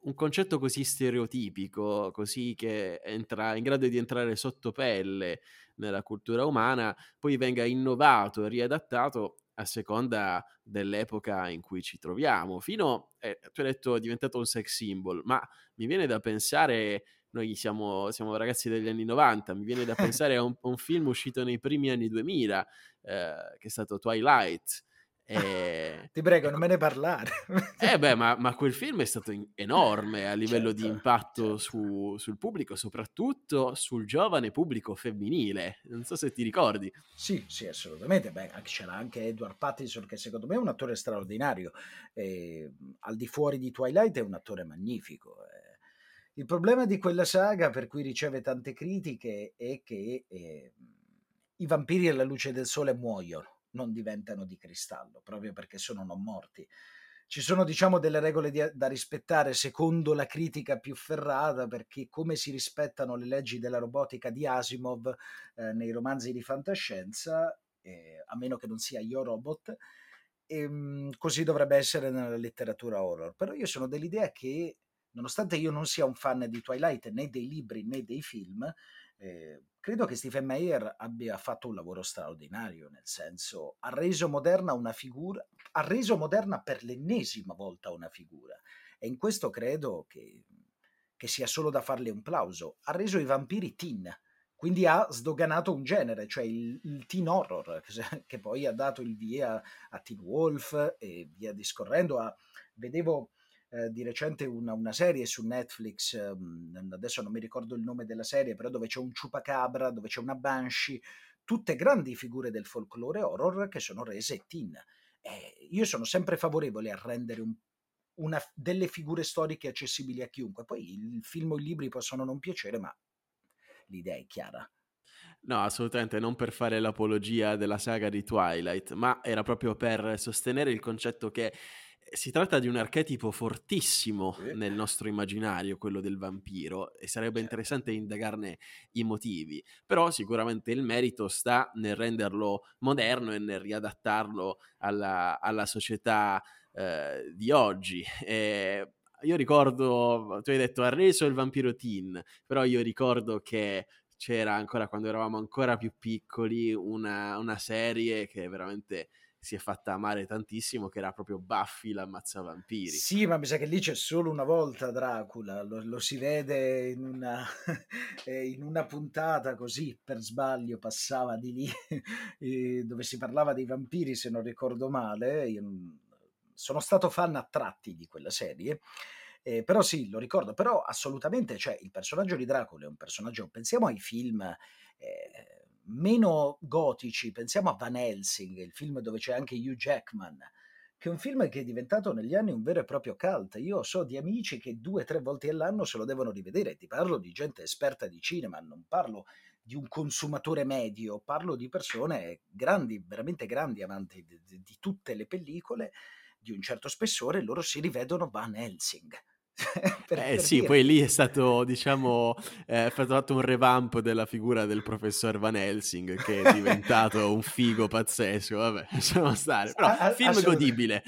un concetto così stereotipico, così che entra in grado di entrare sotto pelle nella cultura umana, poi venga innovato e riadattato a seconda dell'epoca in cui ci troviamo. Fino, eh, tu hai detto, è diventato un sex symbol, ma mi viene da pensare noi siamo, siamo, ragazzi degli anni 90, mi viene da [laughs] pensare a un, un film uscito nei primi anni 2000, eh, che è stato Twilight. E... Ti prego, non me ne parlare. [laughs] eh beh, ma, ma, quel film è stato in- enorme a livello certo, di impatto certo. su, sul pubblico, soprattutto sul giovane pubblico femminile. Non so se ti ricordi. Sì, sì, assolutamente. Beh, c'era anche Edward Pattinson, che secondo me è un attore straordinario. E, al di fuori di Twilight è un attore magnifico. Eh il problema di quella saga, per cui riceve tante critiche, è che eh, i vampiri alla luce del sole muoiono, non diventano di cristallo, proprio perché sono non morti. Ci sono, diciamo, delle regole di, da rispettare secondo la critica più ferrata, perché come si rispettano le leggi della robotica di Asimov eh, nei romanzi di fantascienza, eh, a meno che non sia Io Robot, ehm, così dovrebbe essere nella letteratura horror. Però io sono dell'idea che nonostante io non sia un fan di Twilight né dei libri né dei film, eh, credo che Stephen Meyer abbia fatto un lavoro straordinario, nel senso ha reso moderna una figura, ha reso moderna per l'ennesima volta una figura e in questo credo che, che sia solo da farle un plauso. Ha reso i vampiri teen, quindi ha sdoganato un genere, cioè il, il, teen horror, [laughs] che poi ha dato il via a Teen Wolf e via discorrendo. A, vedevo eh, di recente una, una, serie su Netflix, ehm, adesso non mi ricordo il nome della serie, però dove c'è un ciupacabra, dove c'è una banshee, tutte grandi figure del folklore horror che sono rese teen. Eh, io sono sempre favorevole a rendere un, una, delle figure storiche accessibili a chiunque. Poi il film o i libri possono non piacere, ma l'idea è chiara. No, assolutamente non per fare l'apologia della saga di Twilight, ma era proprio per sostenere il concetto che si tratta di un archetipo fortissimo sì. nel nostro immaginario, quello del vampiro, e sarebbe certo. interessante indagarne i motivi, però sicuramente il merito sta nel renderlo moderno e nel riadattarlo alla, alla società eh, di oggi. E io ricordo, tu hai detto ha reso il vampiro teen, però io ricordo che c'era ancora quando eravamo ancora più piccoli una, una serie che veramente si è fatta amare tantissimo, che era proprio Buffy l'ammazza vampiri. Sì, ma mi sa che lì c'è solo una volta Dracula, lo, lo si vede in una, [laughs] eh, in una, puntata così, per sbaglio, passava di lì, [laughs] dove si parlava dei vampiri, se non ricordo male. Io sono stato fan a tratti di quella serie. Eh, però sì, lo ricordo, però assolutamente, cioè il personaggio di Dracula è un personaggio, pensiamo ai film eh, meno gotici, pensiamo a Van Helsing, il film dove c'è anche Hugh Jackman, che è un film che è diventato negli anni un vero e proprio cult. Io so di amici che due o tre volte all'anno se lo devono rivedere, ti parlo di gente esperta di cinema, non parlo di un consumatore medio, parlo di persone grandi, veramente grandi amanti di, di, di tutte le pellicole di un certo spessore, loro si rivedono Van Helsing [laughs] per, eh per sì, dire. poi lì è stato, diciamo, eh, fatto un revamp della figura del professor Van Helsing che è diventato un figo pazzesco, vabbè, [laughs] lasciamo stare. Però, a, film godibile,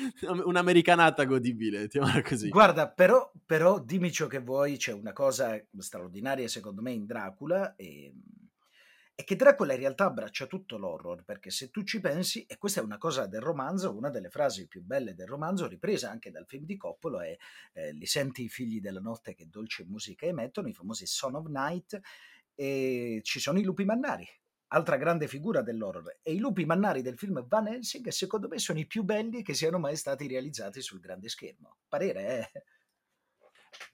un'americanata godibile, mettiamola così. Guarda, però, però dimmi ciò che vuoi, c'è una cosa straordinaria secondo me in Dracula e è che Dracula in realtà abbraccia tutto l'horror, perché se tu ci pensi, e questa è una cosa del romanzo, una delle frasi più belle del romanzo, ripresa anche dal film di Coppola, è eh, li senti i figli della notte che dolce musica emettono, i famosi Son of Night, e ci sono i lupi mannari, altra grande figura dell'horror. E i lupi mannari del film Van Helsing, secondo me, sono i più belli che siano mai stati realizzati sul grande schermo. Parere, eh?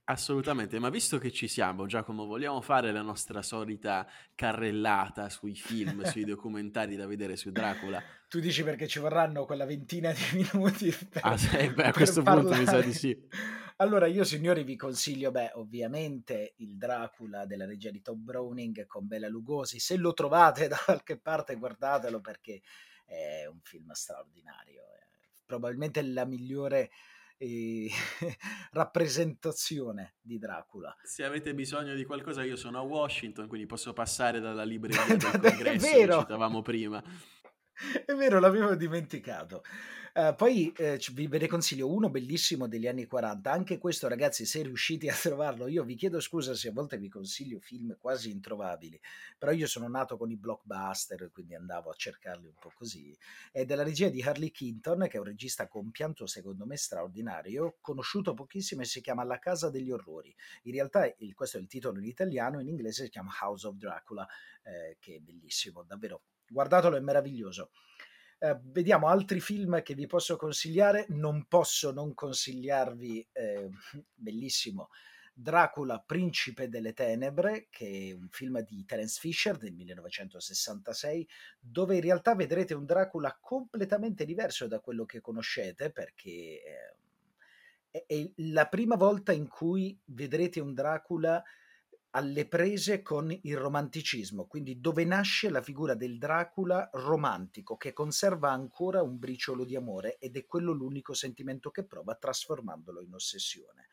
Assolutamente, ma visto che ci siamo, Giacomo, vogliamo fare la nostra solita carrellata sui film, sui [laughs] documentari da vedere su Dracula? Tu dici perché ci vorranno quella ventina di [laughs] minuti per, ah, sì, beh, a questo punto mi sa di sì. Allora, io signori vi consiglio, beh, ovviamente il Dracula della regia di Tom Browning con Bella Lugosi. Se lo trovate da qualche parte, guardatelo perché è un film straordinario. Probabilmente la migliore eh, [laughs] rappresentazione di Dracula. Se avete bisogno di qualcosa, io sono a Washington, quindi posso passare dalla libreria [laughs] del congresso che citavamo prima. È vero, l'avevo dimenticato. Uh, poi eh, vi, ve ne consiglio uno bellissimo degli anni 40. Anche questo, ragazzi, se riuscite a trovarlo, io vi chiedo scusa se a volte vi consiglio film quasi introvabili, però io sono nato con i blockbuster, quindi andavo a cercarli un po' così. È della regia di Harley Quinton, che è un regista compianto, secondo me, straordinario, conosciuto pochissimo e si chiama La casa degli orrori. In realtà, il, questo è il titolo in italiano, in inglese si chiama House of Dracula, eh, che è bellissimo, davvero. Guardatelo, è meraviglioso. Eh, vediamo altri film che vi posso consigliare. Non posso non consigliarvi, eh, bellissimo, Dracula, Principe delle Tenebre, che è un film di Terence Fisher del 1966, dove in realtà vedrete un Dracula completamente diverso da quello che conoscete, perché eh, è la prima volta in cui vedrete un Dracula alle prese con il romanticismo, quindi dove nasce la figura del Dracula romantico che conserva ancora un briciolo di amore ed è quello l'unico sentimento che prova trasformandolo in ossessione.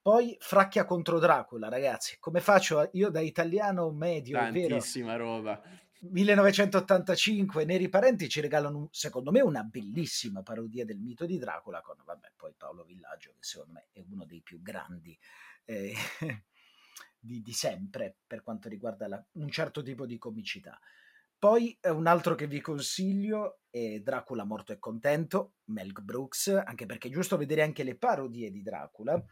Poi Fracchia contro Dracula, ragazzi, come faccio io da italiano medio, Tantissima roba. 1985, Neri Parenti ci regalano, secondo me, una bellissima parodia del mito di Dracula con, vabbè, poi Paolo Villaggio, che secondo me è uno dei più grandi eh, di, di sempre per quanto riguarda la, un certo tipo di comicità. Poi eh, un altro che vi consiglio è Dracula morto e contento, Mel Brooks, anche perché è giusto vedere anche le parodie di Dracula.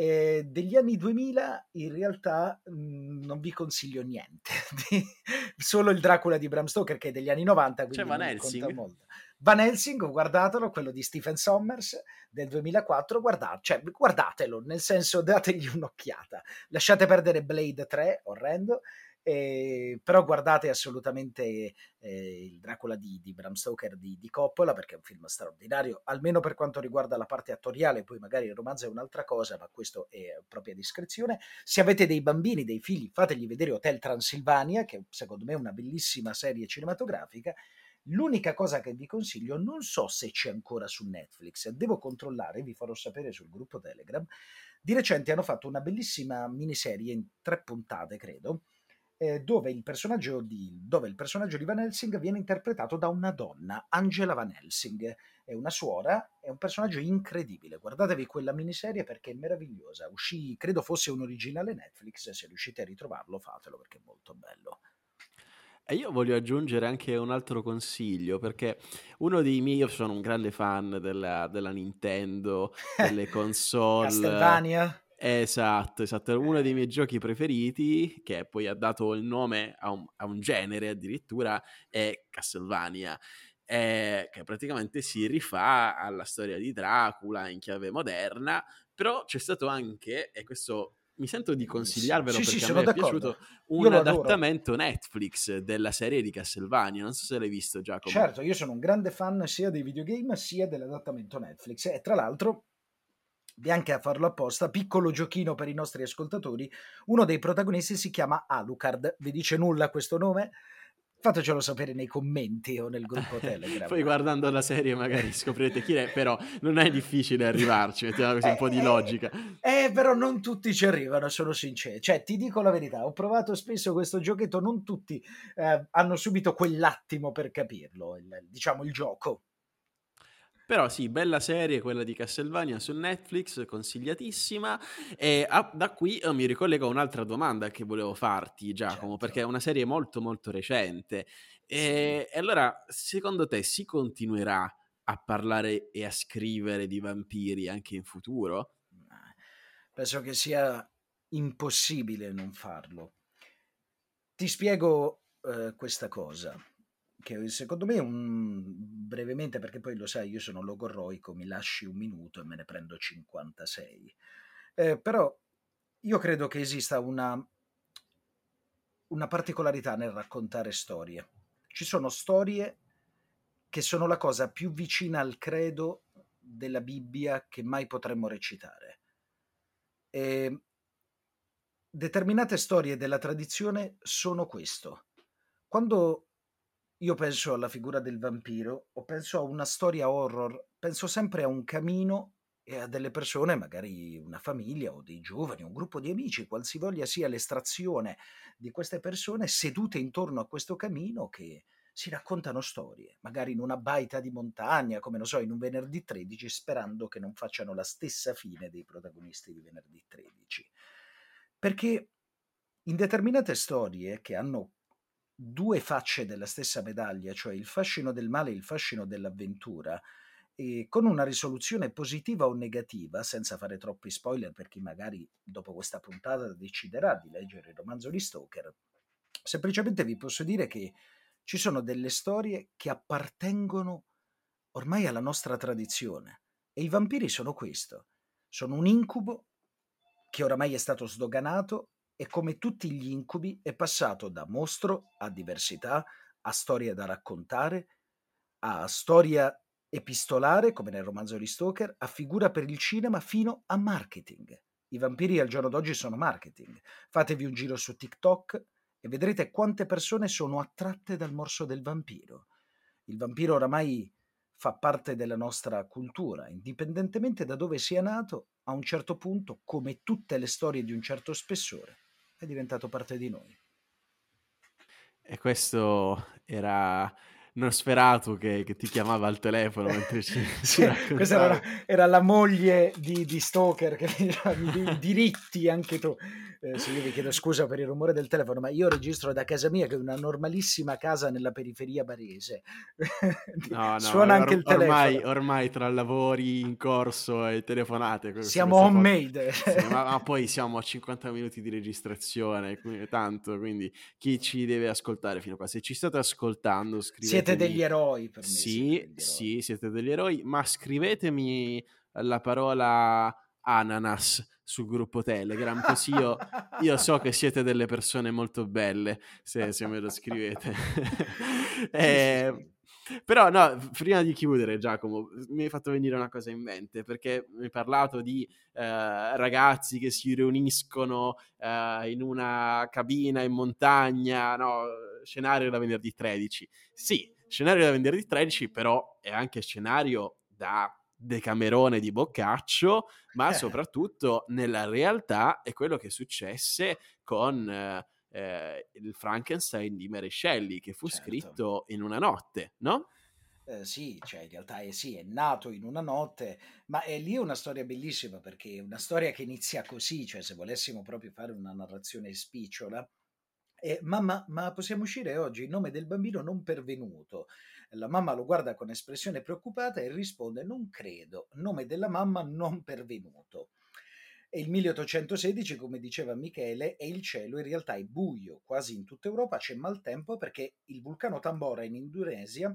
Eh, degli anni 2000 in realtà mh, mhmm, non vi consiglio niente, [laughs] solo il Dracula di Bram Stoker che è degli anni 90. C'è Van Helsing? Van Helsing, guardatelo, quello di Stephen Sommers del 2004, guardate, cioè, guardatelo, nel senso dategli [laughs] un'occhiata. Lasciate perdere Blade 3, orrendo, eh, però guardate assolutamente eh, il Dracula di, di, Bram Stoker di, di, Coppola perché è un film straordinario, almeno per quanto riguarda la parte attoriale, poi magari il romanzo è un'altra cosa, ma questo è propria discrezione. Se avete dei bambini, dei figli, fategli vedere Hotel Transilvania, che secondo me è una bellissima serie cinematografica. L'unica cosa che vi consiglio, non so se c'è ancora su Netflix, devo controllare, vi farò sapere sul gruppo Telegram. Di recente hanno fatto una bellissima miniserie in tre puntate, credo, eh, dove, il personaggio di, dove il personaggio di Van Helsing viene interpretato da una donna, Angela Van Helsing, è una suora, è un personaggio incredibile. Guardatevi quella miniserie perché è meravigliosa. Uscì, credo fosse un originale Netflix, se riuscite a ritrovarlo fatelo perché è molto bello. E io voglio aggiungere anche un altro consiglio, perché uno dei miei, io sono un grande fan della, della Nintendo, delle [laughs] console. Castlevania? Esatto, esatto. Uno dei miei giochi preferiti, che poi ha dato il nome a un, a un genere addirittura, è Castlevania. Eh, che praticamente si rifà alla storia di Dracula in chiave moderna, però c'è stato anche, e questo mi sento di consigliarvelo sì, perché sì, a me è piaciuto un adattamento Netflix della serie di Castlevania. Non so se l'hai visto, Giacomo. Certo, io sono un grande fan sia dei videogame sia dell'adattamento Netflix. E tra l'altro, neanche a farlo apposta, piccolo giochino per i nostri ascoltatori, uno dei protagonisti si chiama Alucard. Vi dice nulla questo nome? Fatecelo sapere nei commenti o nel gruppo [laughs] Telegram. Poi guardando la serie magari scoprirete chi è, però non è difficile arrivarci, mettiamo così un po' di eh, logica. Eh, eh, però non tutti ci arrivano, sono sincero. Cioè, ti dico la verità, ho provato spesso questo giochetto, non tutti eh, hanno subito quell'attimo per capirlo, il, diciamo il gioco. Però sì, bella serie quella di Castlevania su Netflix, consigliatissima. E a, da qui eh, mi ricollego a un'altra domanda che volevo farti, Giacomo, certo. perché è una serie molto molto recente. E, sì. e allora, secondo te si continuerà a parlare e a scrivere di vampiri anche in futuro? Penso che sia impossibile non farlo. Ti spiego uh, questa cosa che secondo me un, brevemente, perché poi lo sai, io sono logorroico, mi lasci un minuto e me ne prendo 56. Eh, però io credo che esista una, una particolarità nel raccontare storie. Ci sono storie che sono la cosa più vicina al credo della Bibbia che mai potremmo recitare. E determinate storie della tradizione sono questo. Quando io penso alla figura del vampiro o penso a una storia horror, penso sempre a un camino e a delle persone, magari una famiglia o dei giovani, un gruppo di amici, qualsivoglia sia l'estrazione di queste persone sedute intorno a questo camino che si raccontano storie, magari in una baita di montagna, come lo so, in un venerdì 13, sperando che non facciano la stessa fine dei protagonisti di venerdì 13. Perché in determinate storie che hanno due facce della stessa medaglia, cioè il fascino del male e il fascino dell'avventura, e con una risoluzione positiva o negativa, senza fare troppi spoiler per chi magari dopo questa puntata deciderà di leggere il romanzo di Stoker, semplicemente vi posso dire che ci sono delle storie che appartengono ormai alla nostra tradizione e i vampiri sono questo, sono un incubo che oramai è stato sdoganato e come tutti gli incubi è passato da mostro a diversità, a storia da raccontare, a storia epistolare, come nel romanzo di Stoker, a figura per il cinema fino a marketing. I vampiri al giorno d'oggi sono marketing. Fatevi un giro su TikTok e vedrete quante persone sono attratte dal morso del vampiro. Il vampiro oramai fa parte della nostra cultura, indipendentemente da dove sia nato, a un certo punto, come tutte le storie di un certo spessore, è diventato parte di noi. E questo era Nosferatu che, che ti chiamava al telefono mentre ci, [laughs] sì, Questa era, era, la moglie di, di Stoker che mi diceva diritti anche tu. Eh, sì, io vi chiedo scusa per il rumore del telefono, ma io registro da casa mia che è una normalissima casa nella periferia barese. [laughs] No, no, Suona or- anche il telefono. Ormai, ormai, tra lavori in corso e telefonate. Siamo homemade. Sì, ma, ma, [laughs] poi siamo a 50 minuti di registrazione, quindi, tanto, quindi chi ci deve ascoltare fino a qua? Se ci state ascoltando, scrivete siete degli eroi per me. Sì, siete sì, siete degli eroi, ma scrivetemi la parola ananas sul gruppo Telegram, così io, io, so che [laughs] siete delle persone molto belle se, se me lo scrivete. [laughs] eh, però no, prima di chiudere Giacomo, mi hai fatto venire una cosa in mente, perché mi hai parlato di eh, ragazzi che si riuniscono eh, in una cabina in montagna, no, scenario da venerdì 13. Sì, scenario da venerdì 13, però è anche scenario da Decamerone di Boccaccio, ma eh. soprattutto nella realtà è quello che successe con eh, eh, il Frankenstein di Mary Shelley, che fu certo. scritto in una notte, no? Eh, sì, cioè in realtà è, sì, è nato in una notte, ma è lì una storia bellissima perché è una storia che inizia così, cioè se volessimo proprio fare una narrazione spicciola, eh, mamma, ma possiamo uscire oggi? Il nome del bambino non pervenuto. La mamma lo guarda con espressione preoccupata e risponde: Non credo, nome della mamma non pervenuto. E il 1816, come diceva Michele, e il cielo in realtà è buio, quasi in tutta Europa c'è maltempo perché il vulcano Tambora in Indonesia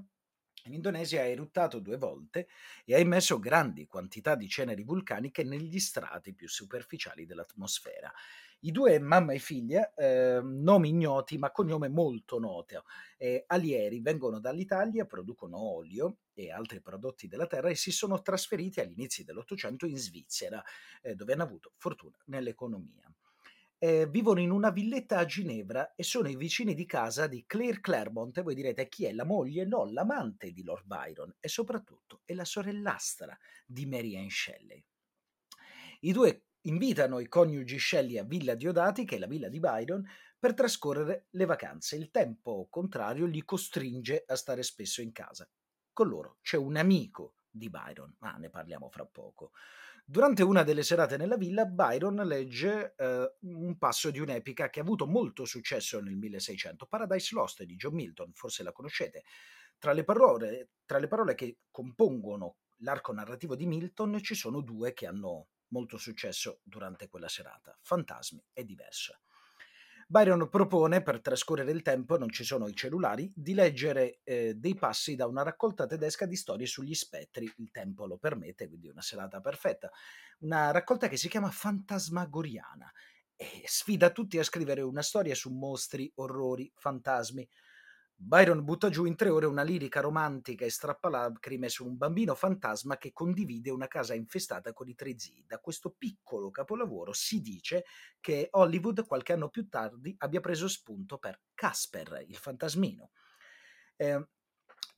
in Indonesia ha eruttato due volte e ha emesso grandi quantità di ceneri vulcaniche negli strati più superficiali dell'atmosfera. I due, mamma e figlia, eh, nomi ignoti ma cognome molto noto, eh, alieri, vengono dall'Italia, producono olio e altri prodotti della terra e si sono trasferiti agli inizi dell'Ottocento in Svizzera, eh, dove hanno avuto fortuna nell'economia. Eh, vivono in una villetta a Ginevra e sono i vicini di casa di Claire Claremont. E voi direte chi è la moglie? No, l'amante di Lord Byron e soprattutto è la sorellastra di Mary Ann Shelley. I due invitano i coniugi Shelley a Villa Diodati, che è la villa di Byron, per trascorrere le vacanze. Il tempo contrario li costringe a stare spesso in casa. Con loro c'è un amico di Byron, ma ne parliamo fra poco. Durante una delle serate nella villa, Byron legge eh, un passo di un'epica che ha avuto molto successo nel 1600, Paradise Lost di John Milton, forse la conoscete. Tra le parole, tra le parole che compongono l'arco narrativo di Milton ci sono due che hanno molto successo durante quella serata. Fantasmi è diverso. Byron propone, per trascorrere il tempo, non ci sono i cellulari, di leggere eh, dei passi da una raccolta tedesca di storie sugli spettri. Il tempo lo permette, quindi una serata perfetta. Una raccolta che si chiama Fantasmagoriana e sfida tutti a scrivere una storia su mostri, orrori, fantasmi. Byron butta giù in tre ore una lirica romantica e strappalacrime su un bambino fantasma che condivide una casa infestata con i tre zii. Da questo piccolo capolavoro si dice che Hollywood qualche anno più tardi abbia preso spunto per Casper, il fantasmino. Eh,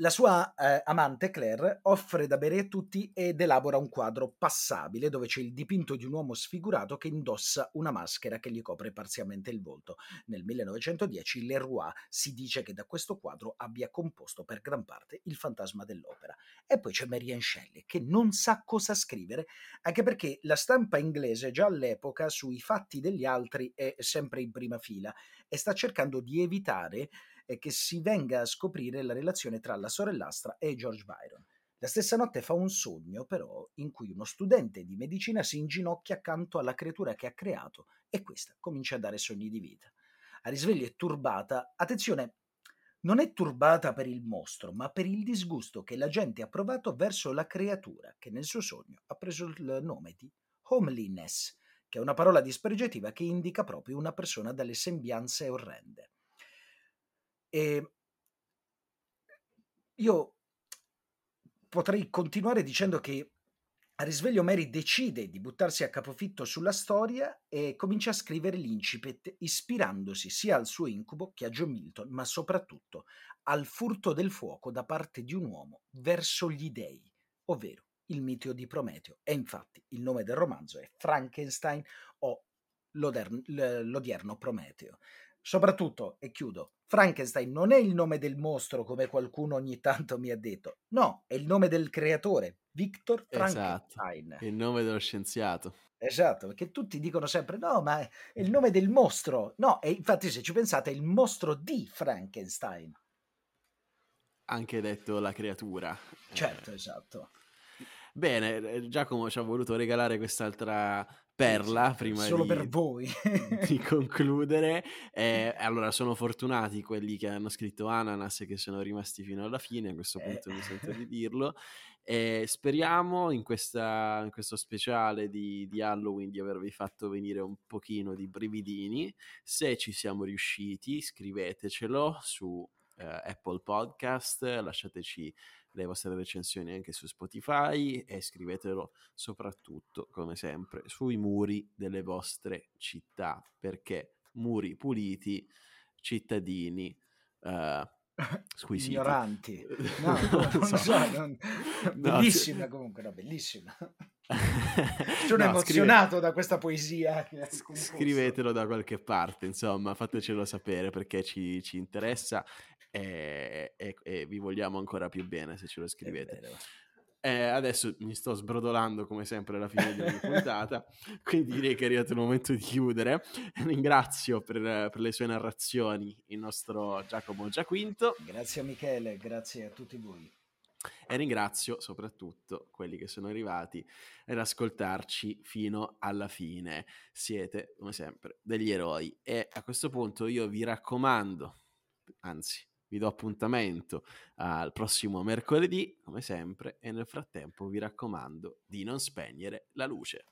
la sua eh, amante Claire offre da bere a tutti ed elabora un quadro passabile dove c'è il dipinto di un uomo sfigurato che indossa una maschera che gli copre parzialmente il volto. Nel 1910 Leroy si dice che da questo quadro abbia composto per gran parte il fantasma dell'opera. E poi c'è Marianne Shelley che non sa cosa scrivere, anche perché la stampa inglese già all'epoca sui fatti degli altri è sempre in prima fila e sta cercando di evitare e che si venga a scoprire la relazione tra la sorellastra e George Byron. La stessa notte fa un sogno, però, in cui uno studente di medicina si inginocchia accanto alla creatura che ha creato e questa comincia a dare sogni di vita. A risveglio è turbata, attenzione, non è turbata per il mostro, ma per il disgusto che la gente ha provato verso la creatura che nel suo sogno ha preso il nome di homeliness, che è una parola dispregiativa che indica proprio una persona dalle sembianze orrende. E io potrei continuare dicendo che a risveglio Mary decide di buttarsi a capofitto sulla storia e comincia a scrivere l'incipit ispirandosi sia al suo incubo che a John Milton, ma soprattutto al furto del fuoco da parte di un uomo verso gli dei, ovvero il mito di Prometeo. E infatti il nome del romanzo è Frankenstein o l'odierno Prometeo. Soprattutto, e chiudo, Frankenstein non è il nome del mostro come qualcuno ogni tanto mi ha detto, no, è il nome del creatore, Victor esatto, Frankenstein. Esatto, il nome dello scienziato. Esatto, perché tutti dicono sempre no, ma è il nome del mostro. No, e infatti se ci pensate è il mostro di Frankenstein. Anche detto la creatura. Certo, eh. esatto. Bene, eh, Giacomo ci ha voluto regalare quest'altra perla prima solo di, per voi. [laughs] di [laughs] concludere. Eh, allora sono fortunati quelli che hanno scritto Ananas e che sono rimasti fino alla fine a questo punto eh. mi sento di [laughs] dirlo. E speriamo in, questa, in questo speciale di, di, Halloween di avervi fatto venire un pochino di brividini. Se ci siamo riusciti scrivetecelo su eh, Apple Podcast lasciateci le vostre recensioni anche su Spotify e scrivetelo soprattutto, come sempre, sui muri delle vostre città, perché muri puliti, cittadini uh, squisiti. Ignoranti. [laughs] No, non so. so non... [laughs] Bellissima no, comunque, no, bellissima. [laughs] Sono no, emozionato scrive... da questa poesia. Scrivetelo da qualche parte, insomma, fatecelo sapere perché ci, ci interessa e, e, e, vi vogliamo ancora più bene se ce lo scrivete. Eh, adesso mi sto sbrodolando come sempre alla fine ogni puntata, [laughs] quindi direi che è arrivato il momento di chiudere. Ringrazio per, per, le sue narrazioni il nostro Giacomo Giaquinto. Grazie a Michele, grazie a tutti voi. E ringrazio soprattutto quelli che sono arrivati ad ascoltarci fino alla fine. Siete, come sempre, degli eroi. E a questo punto io vi raccomando, anzi vi do appuntamento al prossimo mercoledì, come sempre, e nel frattempo vi raccomando di non spegnere la luce.